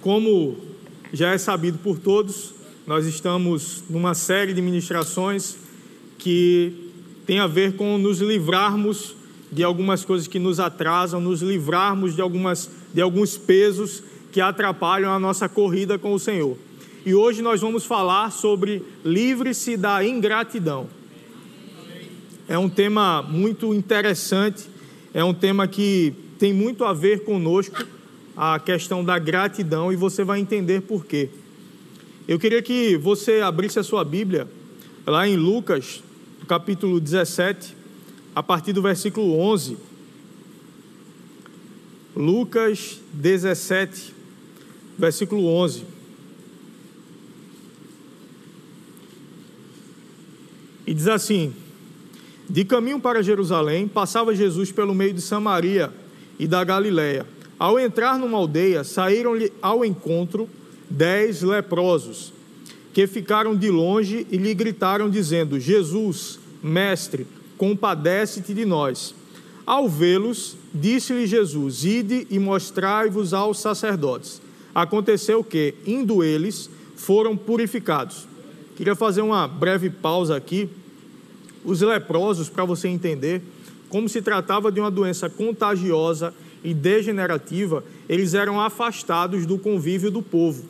Como já é sabido por todos, nós estamos numa série de ministrações que tem a ver com nos livrarmos de algumas coisas que nos atrasam, nos livrarmos de, algumas, de alguns pesos que atrapalham a nossa corrida com o Senhor. E hoje nós vamos falar sobre livre-se da ingratidão. É um tema muito interessante, é um tema que tem muito a ver conosco, a questão da gratidão, e você vai entender por quê. Eu queria que você abrisse a sua Bíblia lá em Lucas, capítulo 17, a partir do versículo 11. Lucas 17, versículo 11. E diz assim: De caminho para Jerusalém, passava Jesus pelo meio de Samaria e da Galiléia. Ao entrar numa aldeia, saíram-lhe ao encontro dez leprosos, que ficaram de longe e lhe gritaram, dizendo: Jesus, mestre, compadece-te de nós. Ao vê-los, disse-lhe Jesus: Ide e mostrai-vos aos sacerdotes. Aconteceu que, indo eles, foram purificados. Queria fazer uma breve pausa aqui. Os leprosos, para você entender, como se tratava de uma doença contagiosa e degenerativa, eles eram afastados do convívio do povo.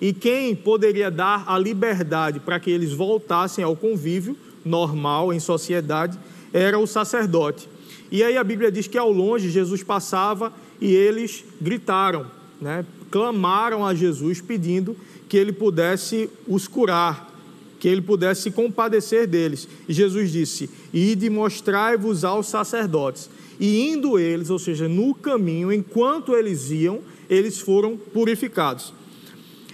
E quem poderia dar a liberdade para que eles voltassem ao convívio normal em sociedade era o sacerdote. E aí a Bíblia diz que ao longe Jesus passava e eles gritaram, né? clamaram a Jesus pedindo que ele pudesse os curar, que ele pudesse se compadecer deles. E Jesus disse: Ide mostrai-vos aos sacerdotes. E indo eles, ou seja, no caminho, enquanto eles iam, eles foram purificados.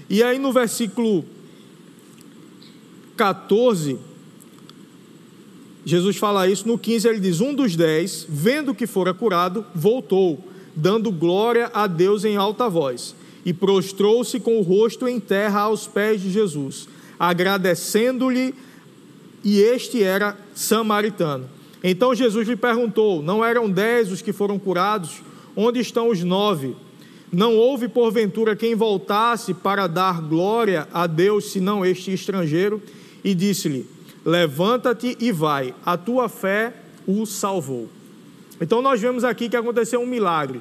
E aí no versículo 14, Jesus fala isso, no 15 ele diz: Um dos dez, vendo que fora curado, voltou, dando glória a Deus em alta voz, e prostrou-se com o rosto em terra aos pés de Jesus, agradecendo-lhe, e este era samaritano. Então Jesus lhe perguntou: Não eram dez os que foram curados? Onde estão os nove? Não houve porventura quem voltasse para dar glória a Deus, senão este estrangeiro? E disse-lhe: Levanta-te e vai, a tua fé o salvou. Então nós vemos aqui que aconteceu um milagre,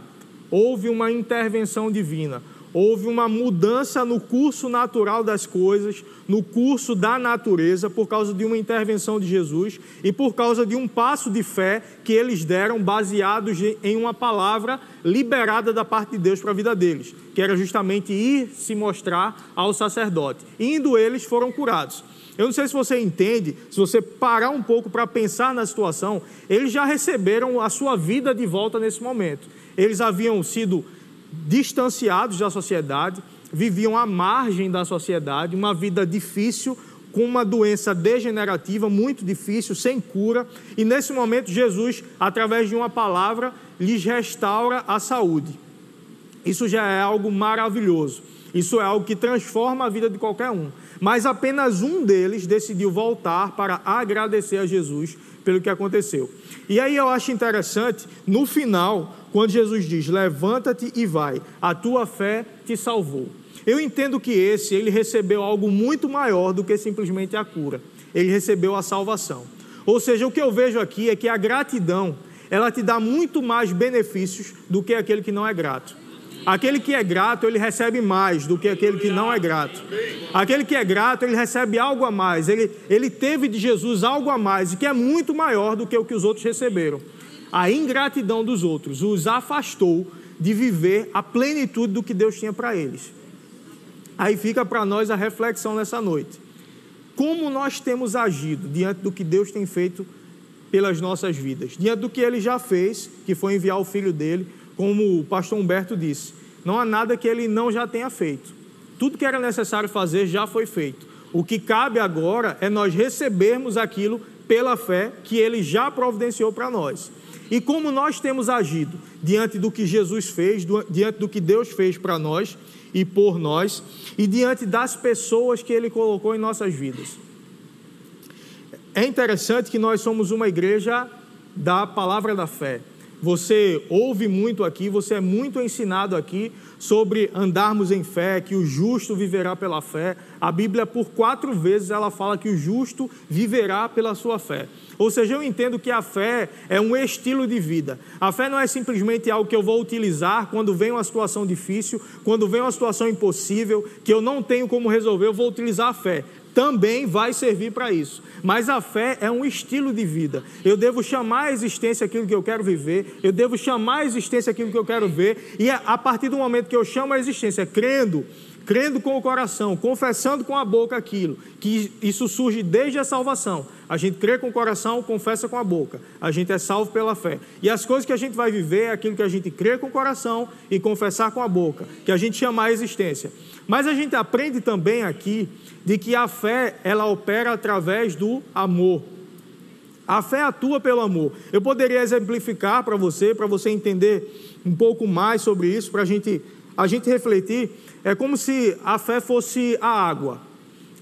houve uma intervenção divina, houve uma mudança no curso natural das coisas, no curso da natureza, por causa de uma intervenção de Jesus e por causa de um passo de fé que eles deram baseados em uma palavra liberada da parte de Deus para a vida deles, que era justamente ir se mostrar ao sacerdote. Indo eles foram curados. Eu não sei se você entende, se você parar um pouco para pensar na situação, eles já receberam a sua vida de volta nesse momento. Eles haviam sido distanciados da sociedade, viviam à margem da sociedade, uma vida difícil, com uma doença degenerativa muito difícil, sem cura, e nesse momento Jesus, através de uma palavra, lhes restaura a saúde. Isso já é algo maravilhoso. Isso é algo que transforma a vida de qualquer um. Mas apenas um deles decidiu voltar para agradecer a Jesus pelo que aconteceu. E aí eu acho interessante, no final, quando Jesus diz: Levanta-te e vai, a tua fé te salvou. Eu entendo que esse, ele recebeu algo muito maior do que simplesmente a cura. Ele recebeu a salvação. Ou seja, o que eu vejo aqui é que a gratidão, ela te dá muito mais benefícios do que aquele que não é grato. Aquele que é grato, ele recebe mais do que aquele que não é grato. Aquele que é grato, ele recebe algo a mais. Ele, ele teve de Jesus algo a mais, e que é muito maior do que o que os outros receberam. A ingratidão dos outros os afastou de viver a plenitude do que Deus tinha para eles. Aí fica para nós a reflexão nessa noite. Como nós temos agido diante do que Deus tem feito pelas nossas vidas? Diante do que ele já fez, que foi enviar o filho dele como o pastor Humberto disse, não há nada que ele não já tenha feito. Tudo que era necessário fazer já foi feito. O que cabe agora é nós recebermos aquilo pela fé que ele já providenciou para nós. E como nós temos agido diante do que Jesus fez, diante do que Deus fez para nós e por nós, e diante das pessoas que ele colocou em nossas vidas. É interessante que nós somos uma igreja da palavra da fé. Você ouve muito aqui, você é muito ensinado aqui sobre andarmos em fé, que o justo viverá pela fé. A Bíblia, por quatro vezes, ela fala que o justo viverá pela sua fé. Ou seja, eu entendo que a fé é um estilo de vida. A fé não é simplesmente algo que eu vou utilizar quando vem uma situação difícil, quando vem uma situação impossível, que eu não tenho como resolver, eu vou utilizar a fé também vai servir para isso. Mas a fé é um estilo de vida. Eu devo chamar a existência aquilo que eu quero viver, eu devo chamar a existência aquilo que eu quero ver, e a partir do momento que eu chamo a existência, crendo, crendo com o coração, confessando com a boca aquilo, que isso surge desde a salvação. A gente crê com o coração, confessa com a boca. A gente é salvo pela fé. E as coisas que a gente vai viver é aquilo que a gente crê com o coração e confessar com a boca, que a gente chama a existência. Mas a gente aprende também aqui de que a fé ela opera através do amor. A fé atua pelo amor. Eu poderia exemplificar para você, para você entender um pouco mais sobre isso, para a gente, a gente refletir. É como se a fé fosse a água.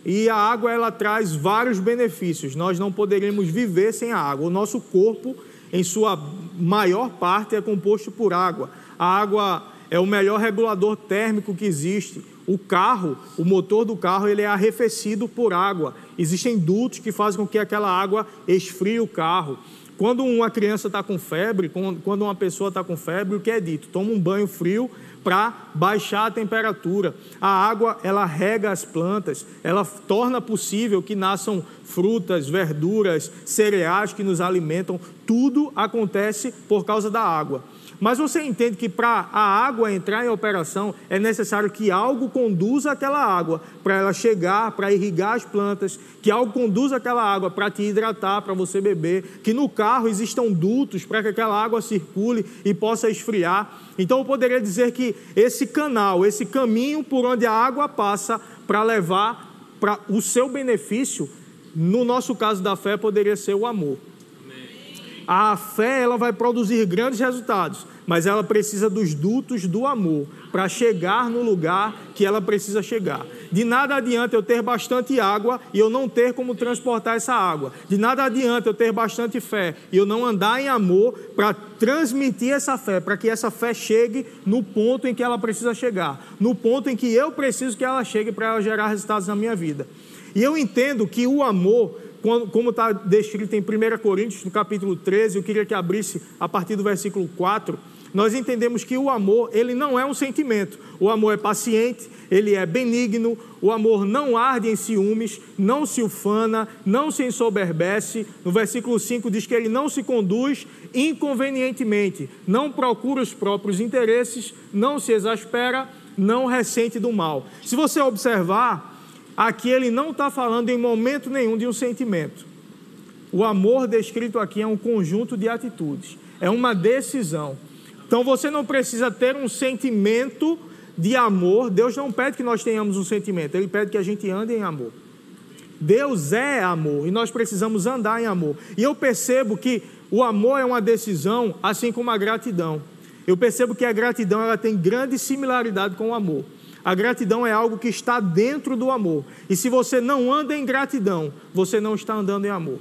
E a água ela traz vários benefícios. Nós não poderíamos viver sem a água. O nosso corpo, em sua maior parte, é composto por água. A água é o melhor regulador térmico que existe. O carro, o motor do carro, ele é arrefecido por água. Existem dutos que fazem com que aquela água esfrie o carro. Quando uma criança está com febre, quando uma pessoa está com febre, o que é dito? Toma um banho frio para baixar a temperatura. A água, ela rega as plantas, ela torna possível que nasçam frutas, verduras, cereais que nos alimentam. Tudo acontece por causa da água. Mas você entende que para a água entrar em operação é necessário que algo conduza aquela água para ela chegar, para irrigar as plantas, que algo conduza aquela água para te hidratar, para você beber, que no carro existam dutos para que aquela água circule e possa esfriar. Então eu poderia dizer que esse canal, esse caminho por onde a água passa para levar para o seu benefício, no nosso caso da fé, poderia ser o amor. A fé ela vai produzir grandes resultados, mas ela precisa dos dutos do amor para chegar no lugar que ela precisa chegar. De nada adianta eu ter bastante água e eu não ter como transportar essa água. De nada adianta eu ter bastante fé e eu não andar em amor para transmitir essa fé, para que essa fé chegue no ponto em que ela precisa chegar, no ponto em que eu preciso que ela chegue para ela gerar resultados na minha vida. E eu entendo que o amor como está descrito em 1 Coríntios, no capítulo 13, eu queria que abrisse a partir do versículo 4, nós entendemos que o amor, ele não é um sentimento. O amor é paciente, ele é benigno, o amor não arde em ciúmes, não se ufana, não se ensoberbece. No versículo 5 diz que ele não se conduz inconvenientemente, não procura os próprios interesses, não se exaspera, não ressente do mal. Se você observar, Aqui ele não está falando em momento nenhum de um sentimento. O amor descrito aqui é um conjunto de atitudes, é uma decisão. Então você não precisa ter um sentimento de amor. Deus não pede que nós tenhamos um sentimento, Ele pede que a gente ande em amor. Deus é amor e nós precisamos andar em amor. E eu percebo que o amor é uma decisão, assim como a gratidão. Eu percebo que a gratidão ela tem grande similaridade com o amor. A gratidão é algo que está dentro do amor. E se você não anda em gratidão, você não está andando em amor.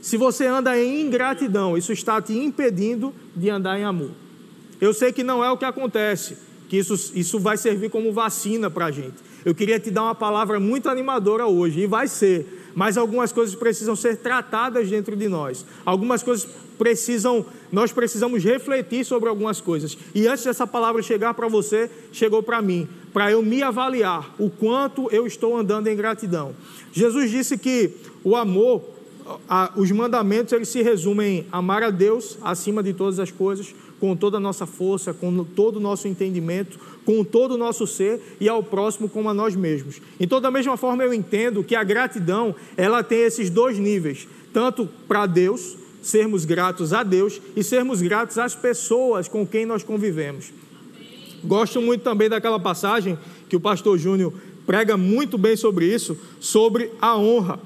Se você anda em ingratidão, isso está te impedindo de andar em amor. Eu sei que não é o que acontece, que isso, isso vai servir como vacina para a gente. Eu queria te dar uma palavra muito animadora hoje, e vai ser, mas algumas coisas precisam ser tratadas dentro de nós. Algumas coisas precisam, nós precisamos refletir sobre algumas coisas. E antes dessa palavra chegar para você, chegou para mim, para eu me avaliar o quanto eu estou andando em gratidão. Jesus disse que o amor, a, os mandamentos, eles se resumem em amar a Deus acima de todas as coisas, com toda a nossa força, com todo o nosso entendimento, com todo o nosso ser e ao próximo como a nós mesmos. Então, da mesma forma, eu entendo que a gratidão, ela tem esses dois níveis, tanto para Deus, sermos gratos a Deus e sermos gratos às pessoas com quem nós convivemos. Gosto muito também daquela passagem que o pastor Júnior prega muito bem sobre isso, sobre a honra,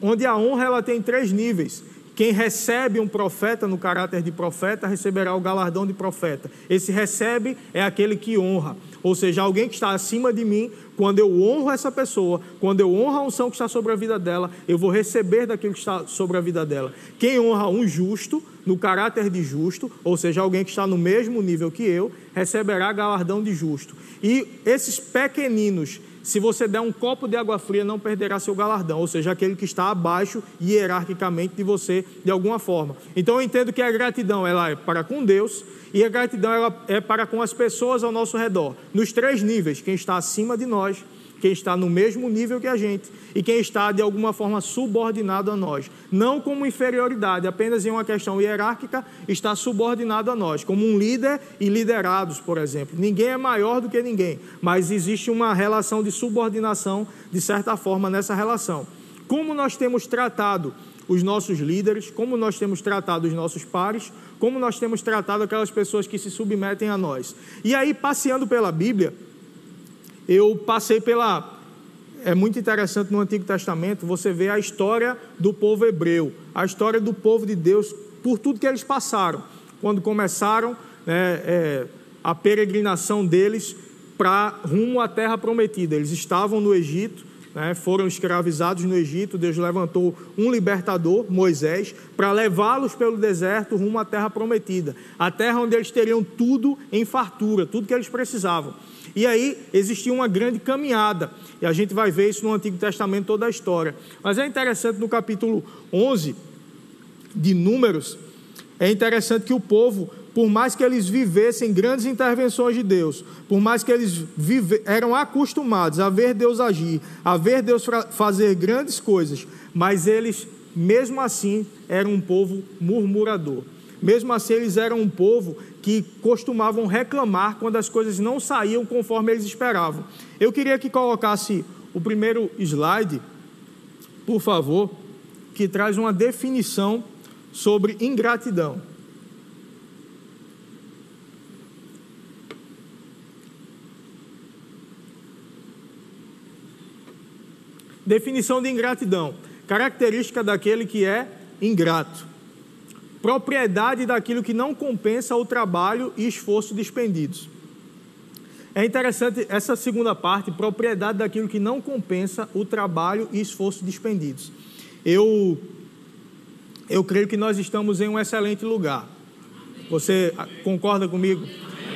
onde a honra ela tem três níveis. Quem recebe um profeta no caráter de profeta receberá o galardão de profeta. Esse recebe é aquele que honra, ou seja, alguém que está acima de mim. Quando eu honro essa pessoa, quando eu honro a unção que está sobre a vida dela, eu vou receber daquilo que está sobre a vida dela. Quem honra um justo no caráter de justo, ou seja, alguém que está no mesmo nível que eu, receberá galardão de justo. E esses pequeninos, se você der um copo de água fria, não perderá seu galardão, ou seja, aquele que está abaixo hierarquicamente de você de alguma forma. Então eu entendo que a gratidão ela é para com Deus e a gratidão ela é para com as pessoas ao nosso redor, nos três níveis, quem está acima de nós, quem está no mesmo nível que a gente e quem está de alguma forma subordinado a nós. Não como inferioridade, apenas em uma questão hierárquica, está subordinado a nós, como um líder e liderados, por exemplo. Ninguém é maior do que ninguém, mas existe uma relação de subordinação, de certa forma, nessa relação. Como nós temos tratado os nossos líderes, como nós temos tratado os nossos pares, como nós temos tratado aquelas pessoas que se submetem a nós. E aí, passeando pela Bíblia, eu passei pela. É muito interessante no Antigo Testamento você vê a história do povo hebreu, a história do povo de Deus, por tudo que eles passaram, quando começaram né, é, a peregrinação deles para rumo à terra prometida. Eles estavam no Egito, né, foram escravizados no Egito, Deus levantou um libertador, Moisés, para levá-los pelo deserto rumo à terra prometida, a terra onde eles teriam tudo em fartura, tudo que eles precisavam. E aí existia uma grande caminhada, e a gente vai ver isso no Antigo Testamento, toda a história. Mas é interessante no capítulo 11 de Números, é interessante que o povo, por mais que eles vivessem grandes intervenções de Deus, por mais que eles vive, eram acostumados a ver Deus agir, a ver Deus fazer grandes coisas, mas eles, mesmo assim, eram um povo murmurador. Mesmo assim, eles eram um povo que costumavam reclamar quando as coisas não saíam conforme eles esperavam. Eu queria que colocasse o primeiro slide, por favor, que traz uma definição sobre ingratidão. Definição de ingratidão: característica daquele que é ingrato propriedade daquilo que não compensa o trabalho e esforço despendidos. É interessante essa segunda parte, propriedade daquilo que não compensa o trabalho e esforço despendidos. Eu eu creio que nós estamos em um excelente lugar. Você concorda comigo?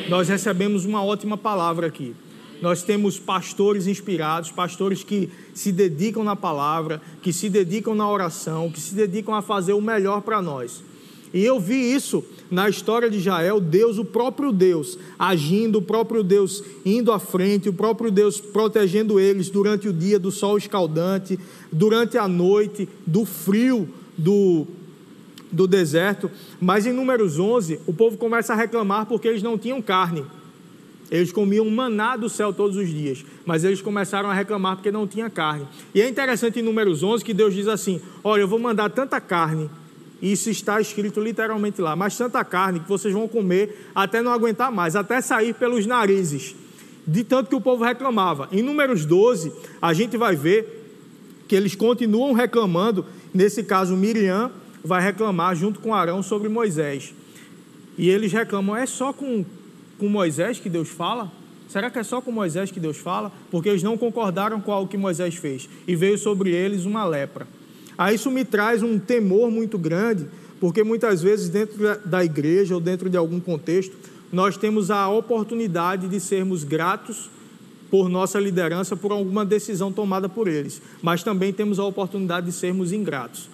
Nós recebemos uma ótima palavra aqui. Nós temos pastores inspirados, pastores que se dedicam na palavra, que se dedicam na oração, que se dedicam a fazer o melhor para nós. E eu vi isso na história de Israel, Deus, o próprio Deus, agindo, o próprio Deus indo à frente, o próprio Deus protegendo eles durante o dia do sol escaldante, durante a noite, do frio do, do deserto. Mas em Números 11, o povo começa a reclamar porque eles não tinham carne. Eles comiam maná do céu todos os dias, mas eles começaram a reclamar porque não tinha carne. E é interessante em Números 11 que Deus diz assim: Olha, eu vou mandar tanta carne isso está escrito literalmente lá. Mas tanta carne que vocês vão comer até não aguentar mais, até sair pelos narizes. De tanto que o povo reclamava. Em Números 12, a gente vai ver que eles continuam reclamando. Nesse caso, Miriam vai reclamar junto com Arão sobre Moisés. E eles reclamam: é só com, com Moisés que Deus fala? Será que é só com Moisés que Deus fala? Porque eles não concordaram com o que Moisés fez. E veio sobre eles uma lepra. Aí isso me traz um temor muito grande, porque muitas vezes dentro da igreja ou dentro de algum contexto, nós temos a oportunidade de sermos gratos por nossa liderança, por alguma decisão tomada por eles, mas também temos a oportunidade de sermos ingratos.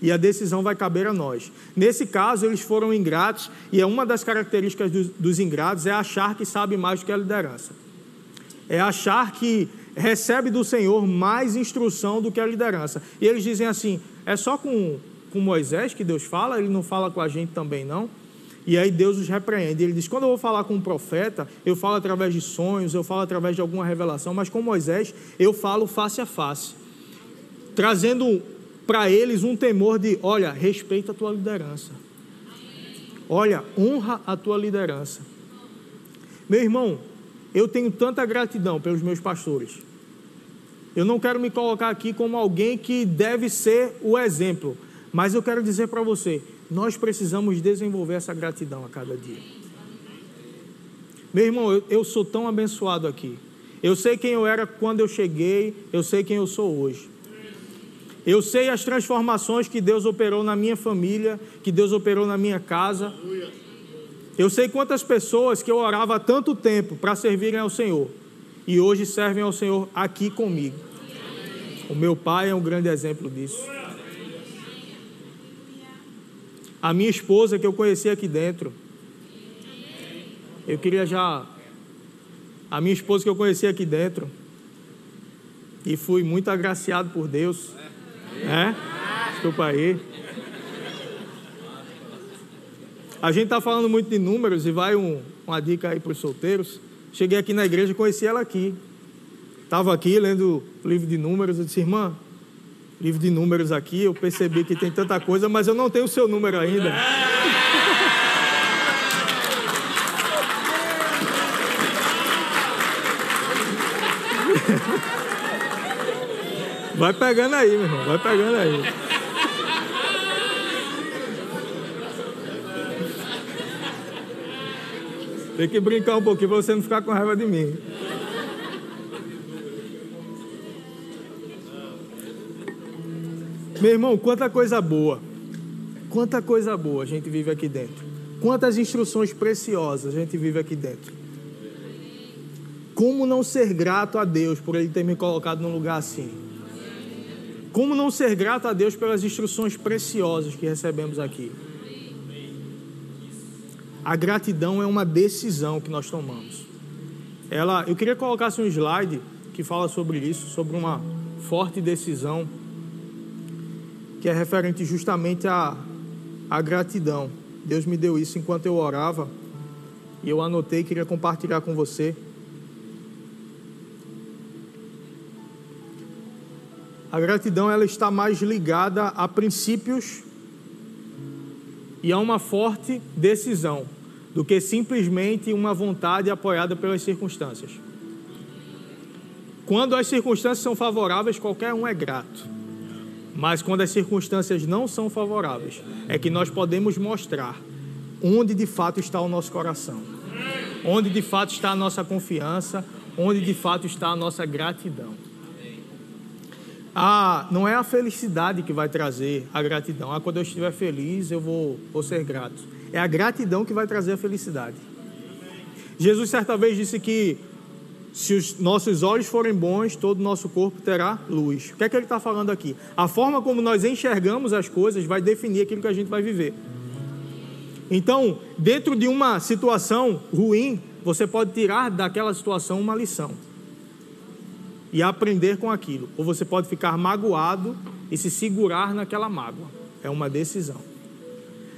E a decisão vai caber a nós. Nesse caso, eles foram ingratos, e é uma das características dos, dos ingratos é achar que sabe mais do que a liderança. É achar que recebe do Senhor mais instrução do que a liderança. E eles dizem assim: é só com, com Moisés que Deus fala, ele não fala com a gente também não? E aí Deus os repreende. Ele diz: quando eu vou falar com um profeta, eu falo através de sonhos, eu falo através de alguma revelação, mas com Moisés eu falo face a face, trazendo para eles um temor de: olha, respeita a tua liderança, olha, honra a tua liderança. Meu irmão, eu tenho tanta gratidão pelos meus pastores. Eu não quero me colocar aqui como alguém que deve ser o exemplo, mas eu quero dizer para você: nós precisamos desenvolver essa gratidão a cada dia. Meu irmão, eu, eu sou tão abençoado aqui. Eu sei quem eu era quando eu cheguei, eu sei quem eu sou hoje. Eu sei as transformações que Deus operou na minha família, que Deus operou na minha casa. Eu sei quantas pessoas que eu orava há tanto tempo para servirem ao Senhor e hoje servem ao Senhor aqui comigo. O meu pai é um grande exemplo disso. A minha esposa que eu conheci aqui dentro. Eu queria já. A minha esposa que eu conheci aqui dentro. E fui muito agraciado por Deus. É? Desculpa aí. A gente está falando muito de números e vai um, uma dica aí para os solteiros. Cheguei aqui na igreja conheci ela aqui. Estava aqui lendo o livro de números. Eu disse, irmã, livro de números aqui, eu percebi que tem tanta coisa, mas eu não tenho o seu número ainda. Vai pegando aí, meu irmão, vai pegando aí. Tem que brincar um pouquinho para você não ficar com raiva de mim. Meu irmão, quanta coisa boa. Quanta coisa boa a gente vive aqui dentro. Quantas instruções preciosas a gente vive aqui dentro. Como não ser grato a Deus por Ele ter me colocado num lugar assim? Como não ser grato a Deus pelas instruções preciosas que recebemos aqui? A gratidão é uma decisão que nós tomamos. Ela, eu queria colocar assim, um slide que fala sobre isso, sobre uma forte decisão que é referente justamente à, à gratidão. Deus me deu isso enquanto eu orava e eu anotei, queria compartilhar com você. A gratidão ela está mais ligada a princípios e a uma forte decisão do que simplesmente uma vontade apoiada pelas circunstâncias. Quando as circunstâncias são favoráveis, qualquer um é grato. Mas quando as circunstâncias não são favoráveis, é que nós podemos mostrar onde de fato está o nosso coração, onde de fato está a nossa confiança, onde de fato está a nossa gratidão. Ah, não é a felicidade que vai trazer a gratidão. Ah, quando eu estiver feliz, eu vou, vou ser grato. É a gratidão que vai trazer a felicidade. Jesus certa vez disse que se os nossos olhos forem bons, todo o nosso corpo terá luz. O que é que ele está falando aqui? A forma como nós enxergamos as coisas vai definir aquilo que a gente vai viver. Então, dentro de uma situação ruim, você pode tirar daquela situação uma lição e aprender com aquilo. Ou você pode ficar magoado e se segurar naquela mágoa. É uma decisão.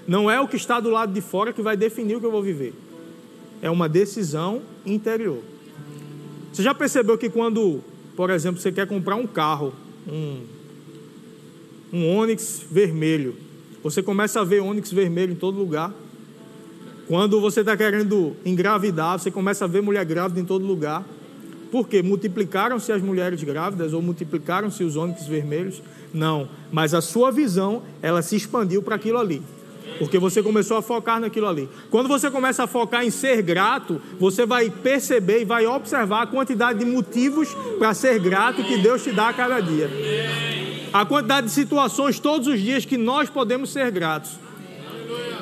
Não é o que está do lado de fora que vai definir o que eu vou viver. É uma decisão interior. Você já percebeu que quando, por exemplo, você quer comprar um carro, um, um Onix vermelho, você começa a ver Onix vermelho em todo lugar. Quando você está querendo engravidar, você começa a ver mulher grávida em todo lugar. Por quê? Multiplicaram-se as mulheres grávidas ou multiplicaram-se os ônibus vermelhos? Não, mas a sua visão, ela se expandiu para aquilo ali. Porque você começou a focar naquilo ali. Quando você começa a focar em ser grato, você vai perceber e vai observar a quantidade de motivos para ser grato que Deus te dá a cada dia. A quantidade de situações todos os dias que nós podemos ser gratos.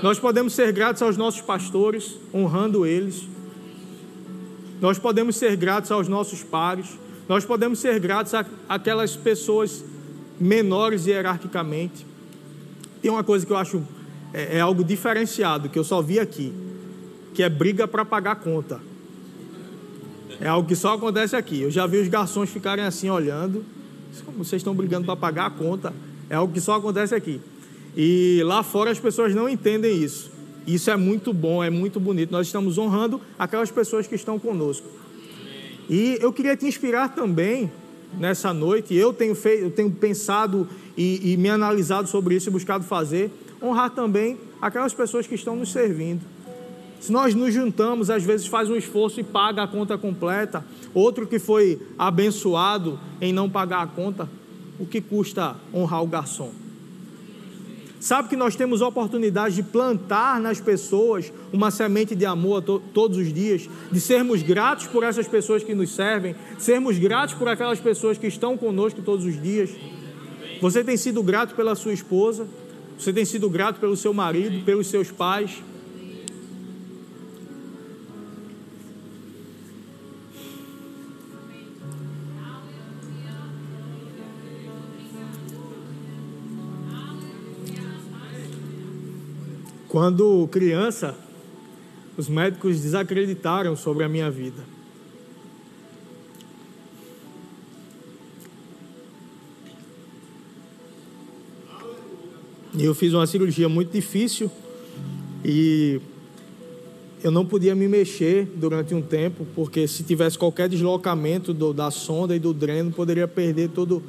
Nós podemos ser gratos aos nossos pastores, honrando eles. Nós podemos ser gratos aos nossos pares, nós podemos ser gratos àquelas pessoas menores hierarquicamente. Tem uma coisa que eu acho é, é algo diferenciado, que eu só vi aqui, que é briga para pagar conta. É algo que só acontece aqui. Eu já vi os garçons ficarem assim olhando, como vocês estão brigando para pagar a conta. É algo que só acontece aqui. E lá fora as pessoas não entendem isso. Isso é muito bom, é muito bonito. Nós estamos honrando aquelas pessoas que estão conosco. E eu queria te inspirar também nessa noite. Eu tenho, feito, eu tenho pensado e, e me analisado sobre isso e buscado fazer. Honrar também aquelas pessoas que estão nos servindo. Se nós nos juntamos, às vezes faz um esforço e paga a conta completa, outro que foi abençoado em não pagar a conta, o que custa honrar o garçom? Sabe que nós temos oportunidade de plantar nas pessoas uma semente de amor to todos os dias, de sermos gratos por essas pessoas que nos servem, sermos gratos por aquelas pessoas que estão conosco todos os dias. Você tem sido grato pela sua esposa? Você tem sido grato pelo seu marido, pelos seus pais? Quando criança, os médicos desacreditaram sobre a minha vida. E eu fiz uma cirurgia muito difícil e eu não podia me mexer durante um tempo, porque se tivesse qualquer deslocamento do, da sonda e do dreno, poderia perder todo,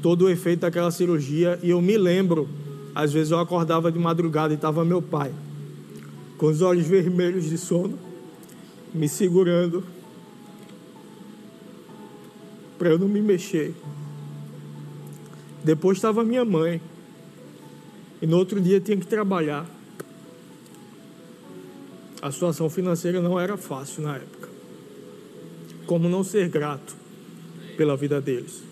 todo o efeito daquela cirurgia. E eu me lembro às vezes eu acordava de madrugada e estava meu pai, com os olhos vermelhos de sono, me segurando para eu não me mexer. Depois estava minha mãe. E no outro dia tinha que trabalhar. A situação financeira não era fácil na época. Como não ser grato pela vida deles?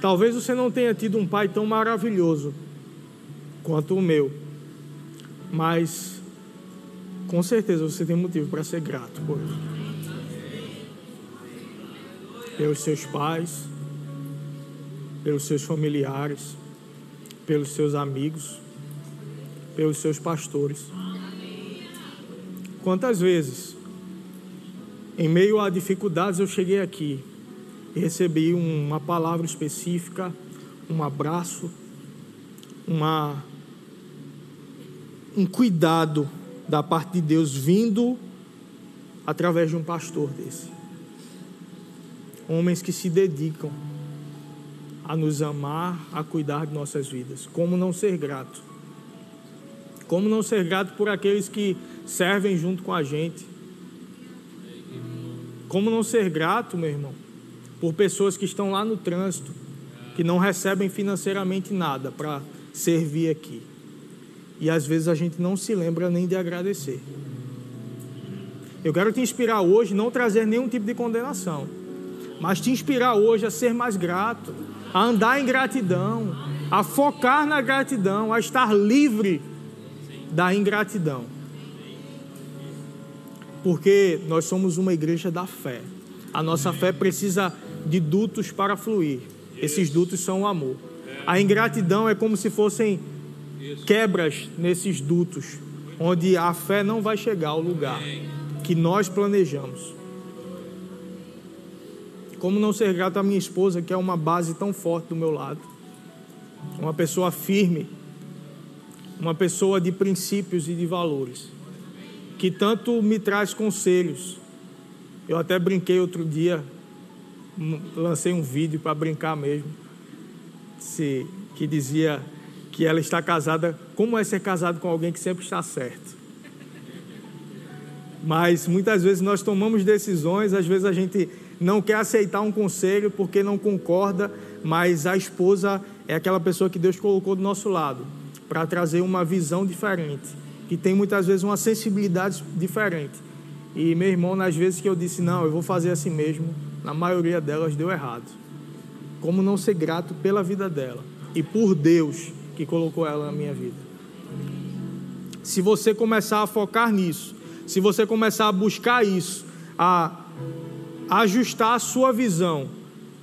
Talvez você não tenha tido um pai tão maravilhoso quanto o meu, mas com certeza você tem motivo para ser grato por ele. Pelos seus pais, pelos seus familiares, pelos seus amigos, pelos seus pastores. Quantas vezes, em meio a dificuldades, eu cheguei aqui recebi uma palavra específica, um abraço, uma, um cuidado da parte de Deus vindo através de um pastor desse. Homens que se dedicam a nos amar, a cuidar de nossas vidas. Como não ser grato? Como não ser grato por aqueles que servem junto com a gente? Como não ser grato, meu irmão, por pessoas que estão lá no trânsito, que não recebem financeiramente nada para servir aqui. E às vezes a gente não se lembra nem de agradecer. Eu quero te inspirar hoje, não trazer nenhum tipo de condenação, mas te inspirar hoje a ser mais grato, a andar em gratidão, a focar na gratidão, a estar livre da ingratidão. Porque nós somos uma igreja da fé. A nossa fé precisa de dutos para fluir. Esses dutos são o amor. A ingratidão é como se fossem quebras nesses dutos, onde a fé não vai chegar ao lugar que nós planejamos. Como não ser grato à minha esposa, que é uma base tão forte do meu lado, uma pessoa firme, uma pessoa de princípios e de valores, que tanto me traz conselhos. Eu até brinquei outro dia lancei um vídeo para brincar mesmo, se, que dizia que ela está casada, como é ser casado com alguém que sempre está certo. Mas muitas vezes nós tomamos decisões, às vezes a gente não quer aceitar um conselho porque não concorda, mas a esposa é aquela pessoa que Deus colocou do nosso lado para trazer uma visão diferente, que tem muitas vezes uma sensibilidade diferente. E meu irmão, nas vezes que eu disse, não, eu vou fazer assim mesmo, na maioria delas deu errado. Como não ser grato pela vida dela e por Deus que colocou ela na minha vida. Se você começar a focar nisso, se você começar a buscar isso, a ajustar a sua visão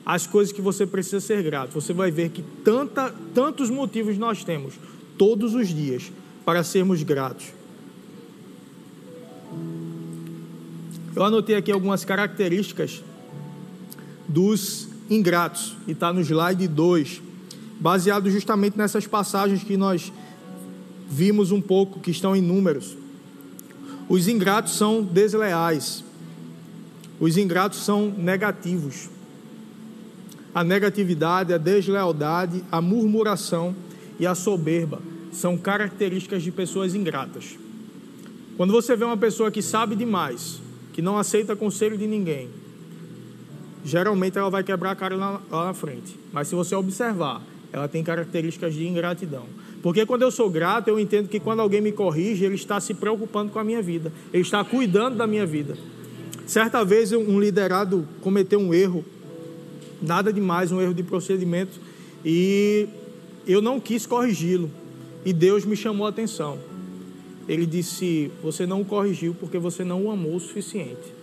às coisas que você precisa ser grato, você vai ver que tanta, tantos motivos nós temos todos os dias para sermos gratos. Eu anotei aqui algumas características dos ingratos, e está no slide 2, baseado justamente nessas passagens que nós vimos um pouco, que estão em números. Os ingratos são desleais, os ingratos são negativos. A negatividade, a deslealdade, a murmuração e a soberba são características de pessoas ingratas. Quando você vê uma pessoa que sabe demais, que não aceita conselho de ninguém, geralmente ela vai quebrar a cara lá, lá na frente. Mas se você observar, ela tem características de ingratidão. Porque quando eu sou grato, eu entendo que quando alguém me corrige, ele está se preocupando com a minha vida, ele está cuidando da minha vida. Certa vez um liderado cometeu um erro Nada demais, um erro de procedimento. E eu não quis corrigi-lo. E Deus me chamou a atenção. Ele disse: Você não o corrigiu porque você não o amou o suficiente.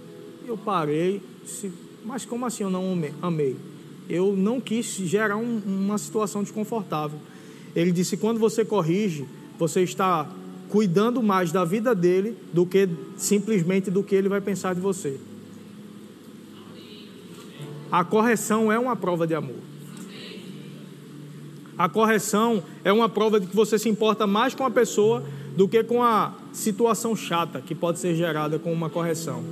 Eu parei, disse: Mas como assim eu não amei? Eu não quis gerar um, uma situação desconfortável. Ele disse: Quando você corrige, você está cuidando mais da vida dele do que simplesmente do que ele vai pensar de você. A correção é uma prova de amor. A correção é uma prova de que você se importa mais com a pessoa do que com a situação chata que pode ser gerada com uma correção.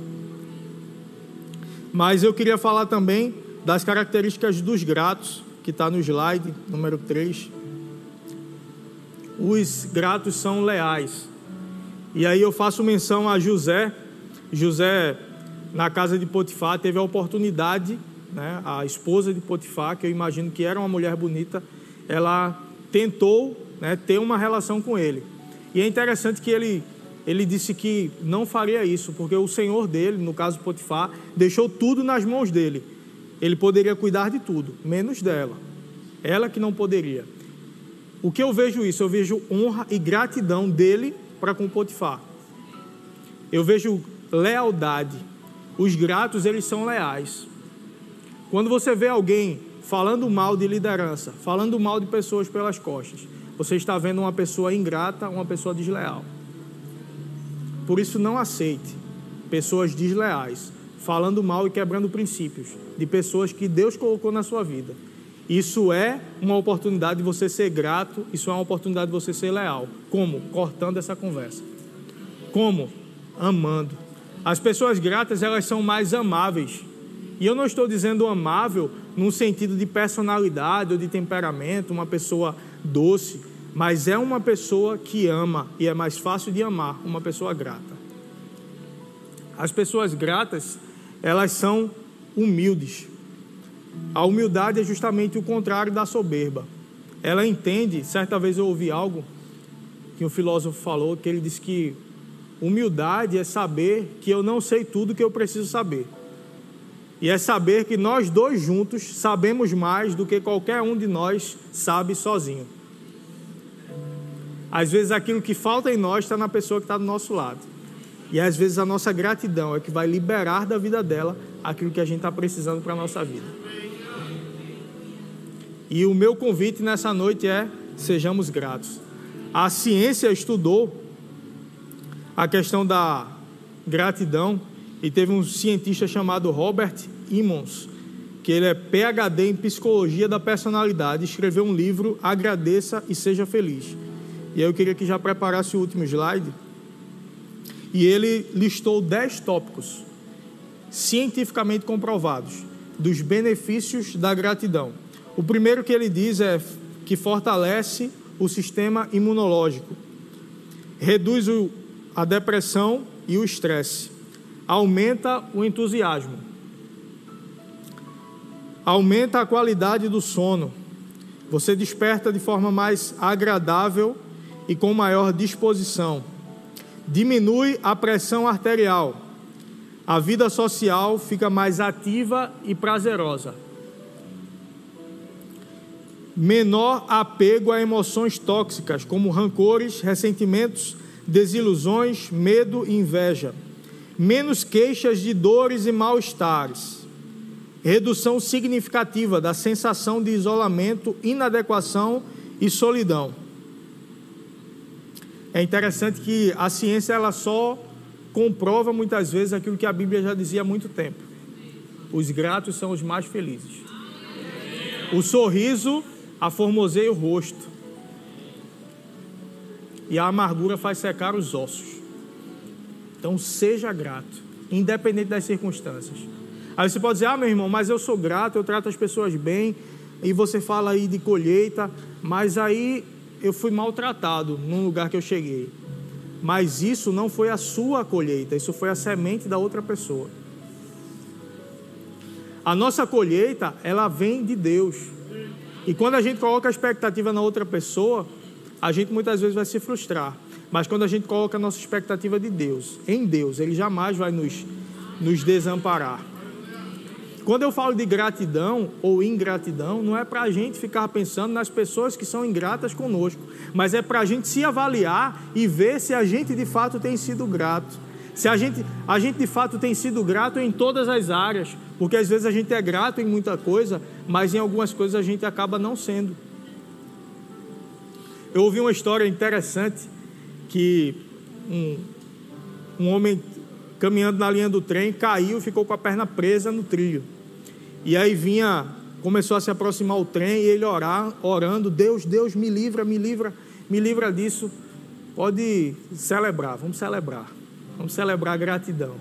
Mas eu queria falar também das características dos gratos, que está no slide número 3. Os gratos são leais. E aí eu faço menção a José. José, na casa de Potifar, teve a oportunidade, né, a esposa de Potifar, que eu imagino que era uma mulher bonita, ela tentou né, ter uma relação com ele. E é interessante que ele, ele disse que não faria isso, porque o senhor dele, no caso Potifar, deixou tudo nas mãos dele. Ele poderia cuidar de tudo, menos dela. Ela que não poderia. O que eu vejo isso? Eu vejo honra e gratidão dele para com Potifar. Eu vejo lealdade. Os gratos, eles são leais. Quando você vê alguém falando mal de liderança, falando mal de pessoas pelas costas, você está vendo uma pessoa ingrata, uma pessoa desleal. Por isso, não aceite pessoas desleais, falando mal e quebrando princípios de pessoas que Deus colocou na sua vida. Isso é uma oportunidade de você ser grato, isso é uma oportunidade de você ser leal. Como? Cortando essa conversa. Como? Amando. As pessoas gratas, elas são mais amáveis. E eu não estou dizendo amável num sentido de personalidade ou de temperamento, uma pessoa doce mas é uma pessoa que ama e é mais fácil de amar uma pessoa grata. As pessoas gratas, elas são humildes. A humildade é justamente o contrário da soberba. Ela entende, certa vez eu ouvi algo que um filósofo falou, que ele disse que humildade é saber que eu não sei tudo que eu preciso saber. E é saber que nós dois juntos sabemos mais do que qualquer um de nós sabe sozinho. Às vezes aquilo que falta em nós está na pessoa que está do nosso lado. E às vezes a nossa gratidão é que vai liberar da vida dela aquilo que a gente está precisando para a nossa vida. E o meu convite nessa noite é: sejamos gratos. A ciência estudou a questão da gratidão e teve um cientista chamado Robert Emmons, que ele é PhD em psicologia da personalidade, escreveu um livro Agradeça e seja feliz. E aí eu queria que já preparasse o último slide. E ele listou dez tópicos cientificamente comprovados dos benefícios da gratidão. O primeiro que ele diz é que fortalece o sistema imunológico, reduz o, a depressão e o estresse, aumenta o entusiasmo, aumenta a qualidade do sono, você desperta de forma mais agradável e com maior disposição. Diminui a pressão arterial. A vida social fica mais ativa e prazerosa. Menor apego a emoções tóxicas, como rancores, ressentimentos, desilusões, medo e inveja. Menos queixas de dores e mal-estares. Redução significativa da sensação de isolamento, inadequação e solidão é interessante que a ciência ela só comprova muitas vezes aquilo que a Bíblia já dizia há muito tempo. Os gratos são os mais felizes. O sorriso aformoseia o rosto. E a amargura faz secar os ossos. Então seja grato, independente das circunstâncias. Aí você pode dizer: "Ah, meu irmão, mas eu sou grato, eu trato as pessoas bem". E você fala aí de colheita, mas aí eu fui maltratado num lugar que eu cheguei. Mas isso não foi a sua colheita, isso foi a semente da outra pessoa. A nossa colheita, ela vem de Deus. E quando a gente coloca a expectativa na outra pessoa, a gente muitas vezes vai se frustrar. Mas quando a gente coloca a nossa expectativa de Deus, em Deus, Ele jamais vai nos, nos desamparar. Quando eu falo de gratidão ou ingratidão, não é para a gente ficar pensando nas pessoas que são ingratas conosco, mas é para a gente se avaliar e ver se a gente de fato tem sido grato. Se a gente, a gente de fato tem sido grato em todas as áreas, porque às vezes a gente é grato em muita coisa, mas em algumas coisas a gente acaba não sendo. Eu ouvi uma história interessante que um, um homem caminhando na linha do trem caiu e ficou com a perna presa no trilho. E aí vinha, começou a se aproximar o trem e ele orar, orando, Deus, Deus, me livra, me livra, me livra disso. Pode celebrar, vamos celebrar. Vamos celebrar a gratidão.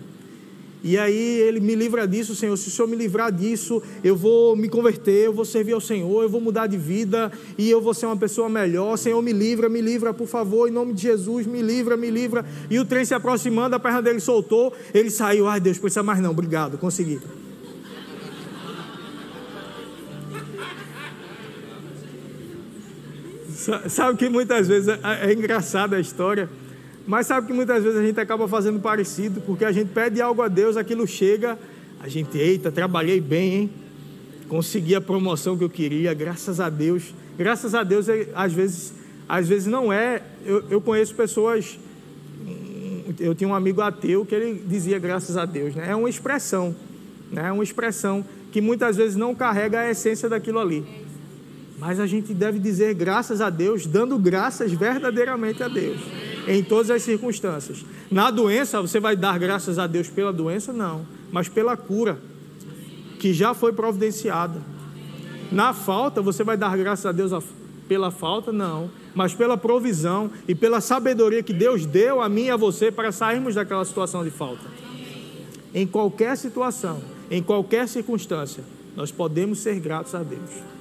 E aí ele me livra disso, Senhor. Se o Senhor me livrar disso, eu vou me converter, eu vou servir ao Senhor, eu vou mudar de vida e eu vou ser uma pessoa melhor. Senhor, me livra, me livra, por favor, em nome de Jesus, me livra, me livra. E o trem se aproximando, a perna dele soltou, ele saiu. Ai, Deus, precisa mais não, obrigado, consegui. Sabe que muitas vezes é, é engraçada a história, mas sabe que muitas vezes a gente acaba fazendo parecido, porque a gente pede algo a Deus, aquilo chega, a gente, eita, trabalhei bem, hein? Consegui a promoção que eu queria, graças a Deus. Graças a Deus, é, às vezes, às vezes não é. Eu, eu conheço pessoas. Eu tinha um amigo ateu que ele dizia graças a Deus, né? É uma expressão, né? É uma expressão que muitas vezes não carrega a essência daquilo ali. Mas a gente deve dizer graças a Deus, dando graças verdadeiramente a Deus, em todas as circunstâncias. Na doença, você vai dar graças a Deus pela doença? Não, mas pela cura, que já foi providenciada. Na falta, você vai dar graças a Deus pela falta? Não, mas pela provisão e pela sabedoria que Deus deu a mim e a você para sairmos daquela situação de falta. Em qualquer situação, em qualquer circunstância, nós podemos ser gratos a Deus.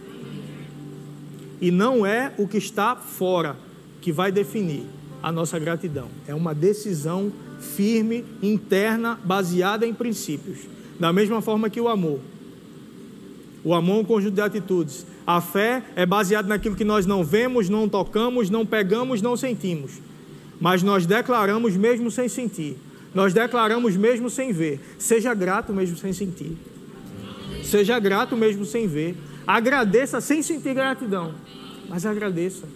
E não é o que está fora que vai definir a nossa gratidão. É uma decisão firme, interna, baseada em princípios. Da mesma forma que o amor. O amor é um conjunto de atitudes. A fé é baseada naquilo que nós não vemos, não tocamos, não pegamos, não sentimos. Mas nós declaramos mesmo sem sentir. Nós declaramos mesmo sem ver. Seja grato mesmo sem sentir. Seja grato mesmo sem ver. Agradeça sem sentir gratidão, mas agradeça.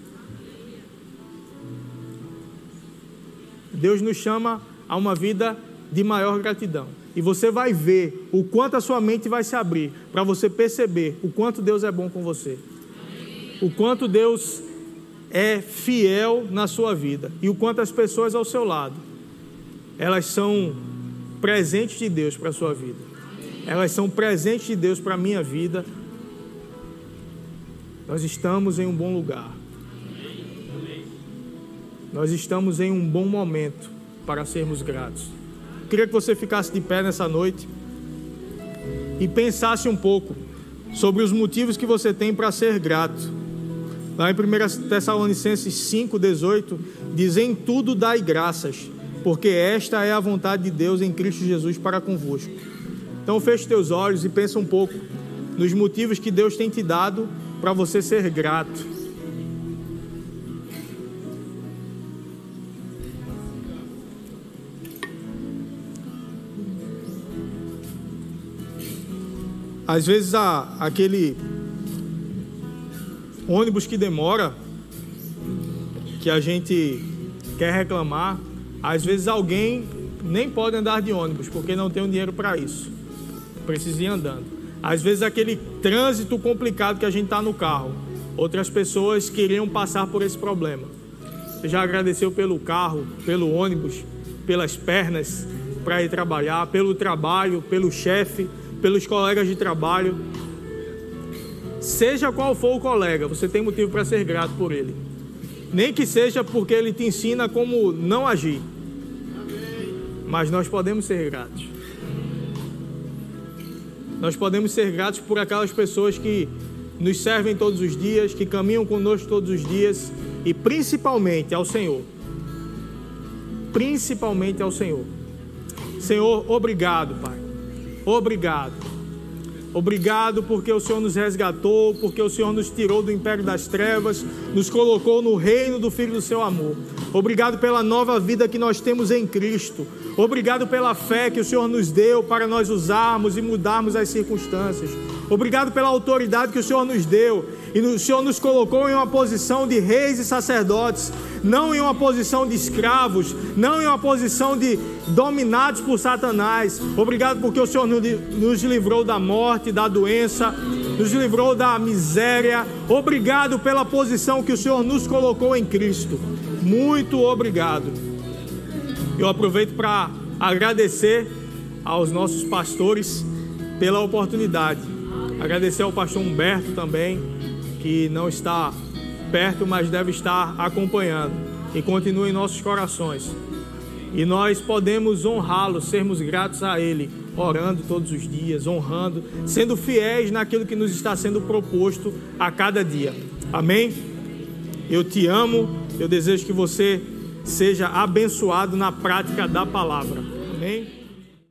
Deus nos chama a uma vida de maior gratidão. E você vai ver o quanto a sua mente vai se abrir para você perceber o quanto Deus é bom com você. O quanto Deus é fiel na sua vida e o quanto as pessoas ao seu lado elas são presentes de Deus para a sua vida. Elas são presentes de Deus para a minha vida, nós estamos em um bom lugar. Nós estamos em um bom momento para sermos gratos. Queria que você ficasse de pé nessa noite e pensasse um pouco sobre os motivos que você tem para ser grato. Lá em 1 Tessalonicenses 5,18, diz: Em tudo dai graças, porque esta é a vontade de Deus em Cristo Jesus para convosco. Então feche teus olhos e pensa um pouco nos motivos que Deus tem te dado para você ser grato. Às vezes há aquele ônibus que demora, que a gente quer reclamar, às vezes alguém nem pode andar de ônibus porque não tem o dinheiro para isso, precisa ir andando. Às vezes aquele trânsito complicado que a gente está no carro. Outras pessoas queriam passar por esse problema. Você já agradeceu pelo carro, pelo ônibus, pelas pernas para ir trabalhar, pelo trabalho, pelo chefe, pelos colegas de trabalho. Seja qual for o colega, você tem motivo para ser grato por ele. Nem que seja porque ele te ensina como não agir. Mas nós podemos ser gratos. Nós podemos ser gratos por aquelas pessoas que nos servem todos os dias, que caminham conosco todos os dias e principalmente ao Senhor. Principalmente ao Senhor. Senhor, obrigado, Pai. Obrigado. Obrigado porque o Senhor nos resgatou, porque o Senhor nos tirou do império das trevas, nos colocou no reino do Filho do seu amor. Obrigado pela nova vida que nós temos em Cristo. Obrigado pela fé que o Senhor nos deu para nós usarmos e mudarmos as circunstâncias. Obrigado pela autoridade que o Senhor nos deu e o Senhor nos colocou em uma posição de reis e sacerdotes, não em uma posição de escravos, não em uma posição de dominados por Satanás. Obrigado porque o Senhor nos livrou da morte, da doença, nos livrou da miséria. Obrigado pela posição que o Senhor nos colocou em Cristo. Muito obrigado. Eu aproveito para agradecer aos nossos pastores pela oportunidade Agradecer ao pastor Humberto também, que não está perto, mas deve estar acompanhando. E continue em nossos corações. E nós podemos honrá-lo, sermos gratos a Ele, orando todos os dias, honrando, sendo fiéis naquilo que nos está sendo proposto a cada dia. Amém? Eu te amo, eu desejo que você seja abençoado na prática da palavra. Amém?